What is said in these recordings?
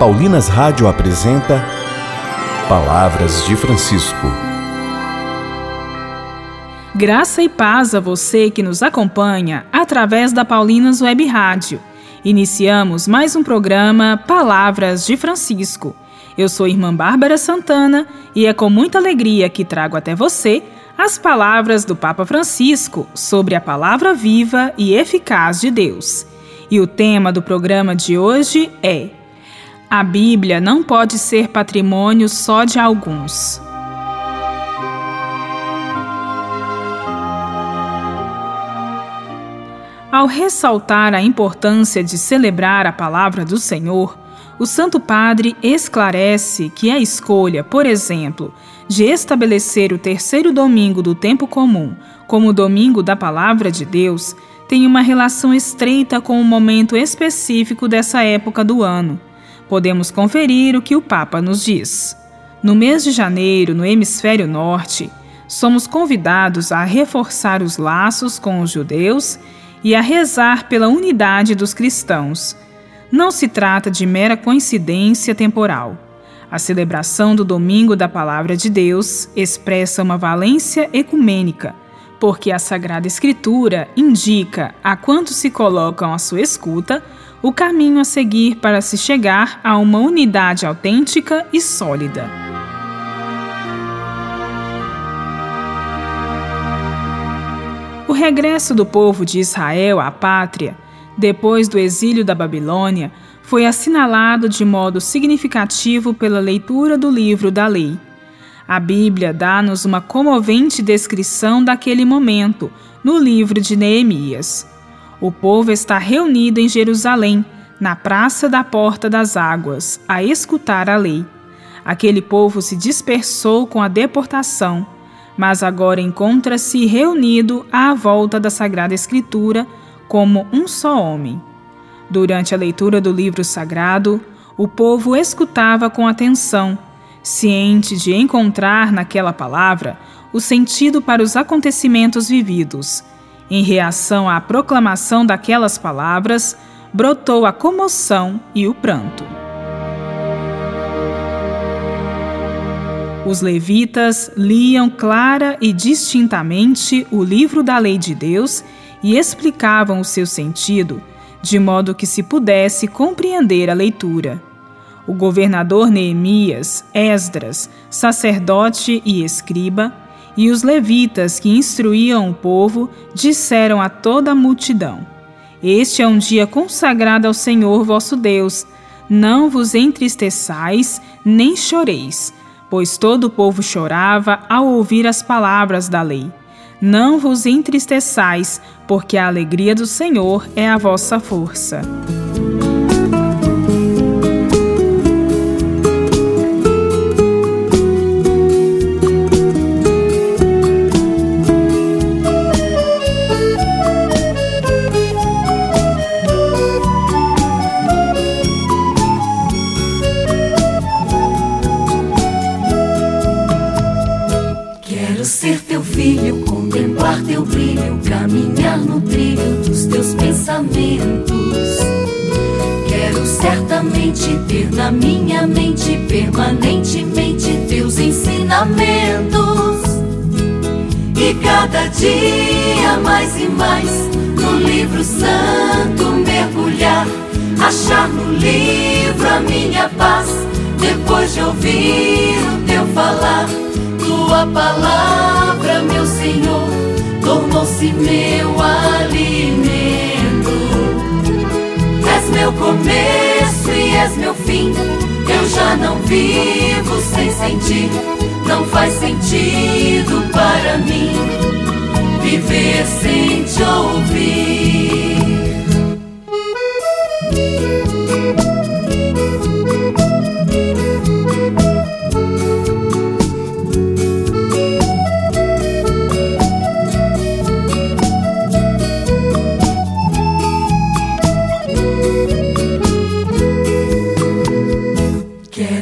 Paulinas Rádio apresenta Palavras de Francisco. Graça e paz a você que nos acompanha através da Paulinas Web Rádio. Iniciamos mais um programa Palavras de Francisco. Eu sou irmã Bárbara Santana e é com muita alegria que trago até você as palavras do Papa Francisco sobre a palavra viva e eficaz de Deus. E o tema do programa de hoje é: A Bíblia não pode ser patrimônio só de alguns. Ao ressaltar a importância de celebrar a palavra do Senhor, o Santo Padre esclarece que a escolha, por exemplo, de estabelecer o terceiro domingo do tempo comum como o domingo da Palavra de Deus tem uma relação estreita com o momento específico dessa época do ano. Podemos conferir o que o Papa nos diz. No mês de janeiro, no hemisfério norte, somos convidados a reforçar os laços com os judeus e a rezar pela unidade dos cristãos não se trata de mera coincidência temporal. A celebração do Domingo da Palavra de Deus expressa uma valência ecumênica, porque a Sagrada Escritura indica a quantos se colocam à sua escuta o caminho a seguir para se chegar a uma unidade autêntica e sólida. O regresso do povo de Israel à pátria depois do exílio da Babilônia, foi assinalado de modo significativo pela leitura do livro da lei. A Bíblia dá-nos uma comovente descrição daquele momento no livro de Neemias. O povo está reunido em Jerusalém, na Praça da Porta das Águas, a escutar a lei. Aquele povo se dispersou com a deportação, mas agora encontra-se reunido à volta da Sagrada Escritura como um só homem. Durante a leitura do livro sagrado, o povo escutava com atenção, ciente de encontrar naquela palavra o sentido para os acontecimentos vividos. Em reação à proclamação daquelas palavras, brotou a comoção e o pranto. Os levitas liam clara e distintamente o livro da lei de Deus e explicavam o seu sentido, de modo que se pudesse compreender a leitura. O governador Neemias, Esdras, sacerdote e escriba, e os levitas que instruíam o povo disseram a toda a multidão: Este é um dia consagrado ao Senhor vosso Deus. Não vos entristeçais, nem choreis, pois todo o povo chorava ao ouvir as palavras da lei. Não vos entristeçais, porque a alegria do Senhor é a vossa força. Filho contemplar teu brilho, caminhar no trilho dos teus pensamentos. Quero certamente ter na minha mente permanentemente teus ensinamentos. E cada dia mais e mais no livro santo mergulhar, achar no livro a minha paz. Depois de ouvir o teu falar, tua palavra, Senhor, tornou-se meu alimento. És meu começo e és meu fim. Eu já não vivo sem sentir. Não faz sentido para mim viver sem te ouvir.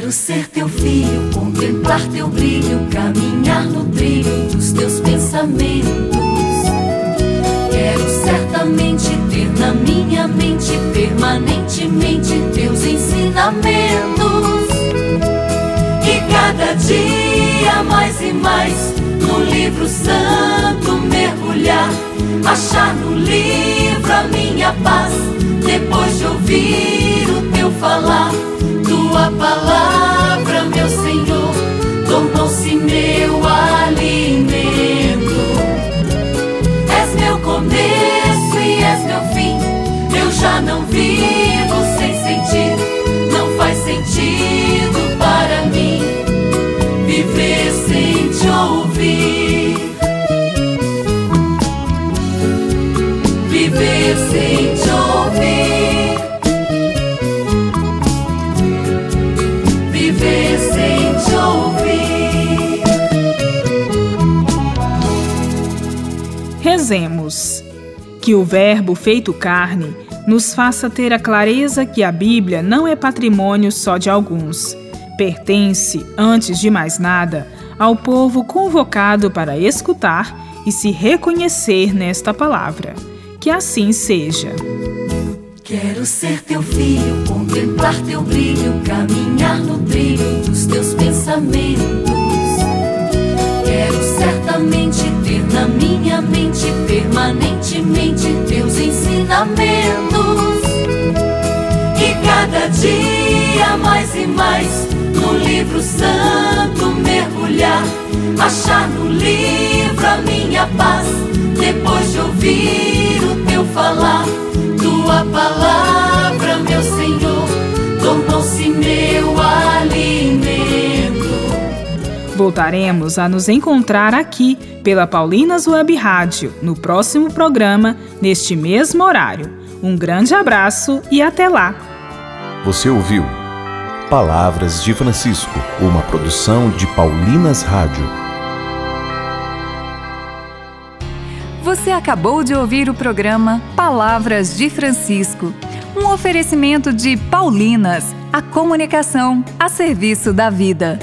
Quero ser teu filho, contemplar teu brilho, caminhar no trilho dos teus pensamentos. Quero certamente ter na minha mente permanente permanentemente teus ensinamentos. E cada dia mais e mais no livro santo mergulhar, achar no livro a minha paz. Depois de ouvir o teu falar, Rezemos. Que o Verbo feito carne nos faça ter a clareza que a Bíblia não é patrimônio só de alguns. Pertence, antes de mais nada, ao povo convocado para escutar e se reconhecer nesta palavra. Que assim seja. Quero ser teu filho, contemplar teu brilho, caminhar no trilho dos teus pensamentos. Dia mais e mais no livro santo mergulhar, achar no livro a minha paz. Depois de ouvir o teu falar, tua palavra, meu Senhor, tornou-se meu alimento. Voltaremos a nos encontrar aqui pela Paulinas Web Rádio no próximo programa, neste mesmo horário. Um grande abraço e até lá! Você ouviu Palavras de Francisco, uma produção de Paulinas Rádio. Você acabou de ouvir o programa Palavras de Francisco, um oferecimento de Paulinas, a comunicação a serviço da vida.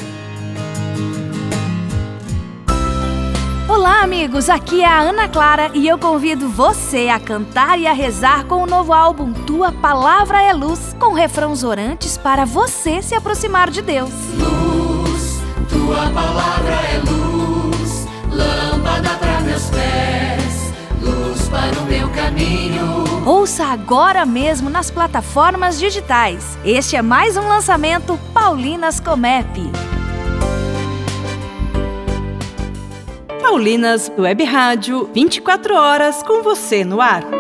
Olá, amigos! Aqui é a Ana Clara e eu convido você a cantar e a rezar com o novo álbum Tua Palavra é Luz, com refrãos orantes para você se aproximar de Deus. Luz, tua palavra é luz, lâmpada para meus pés, luz para o meu caminho. Ouça agora mesmo nas plataformas digitais. Este é mais um lançamento Paulinas Comep. Paulinas Web Rádio, 24 horas com você no ar.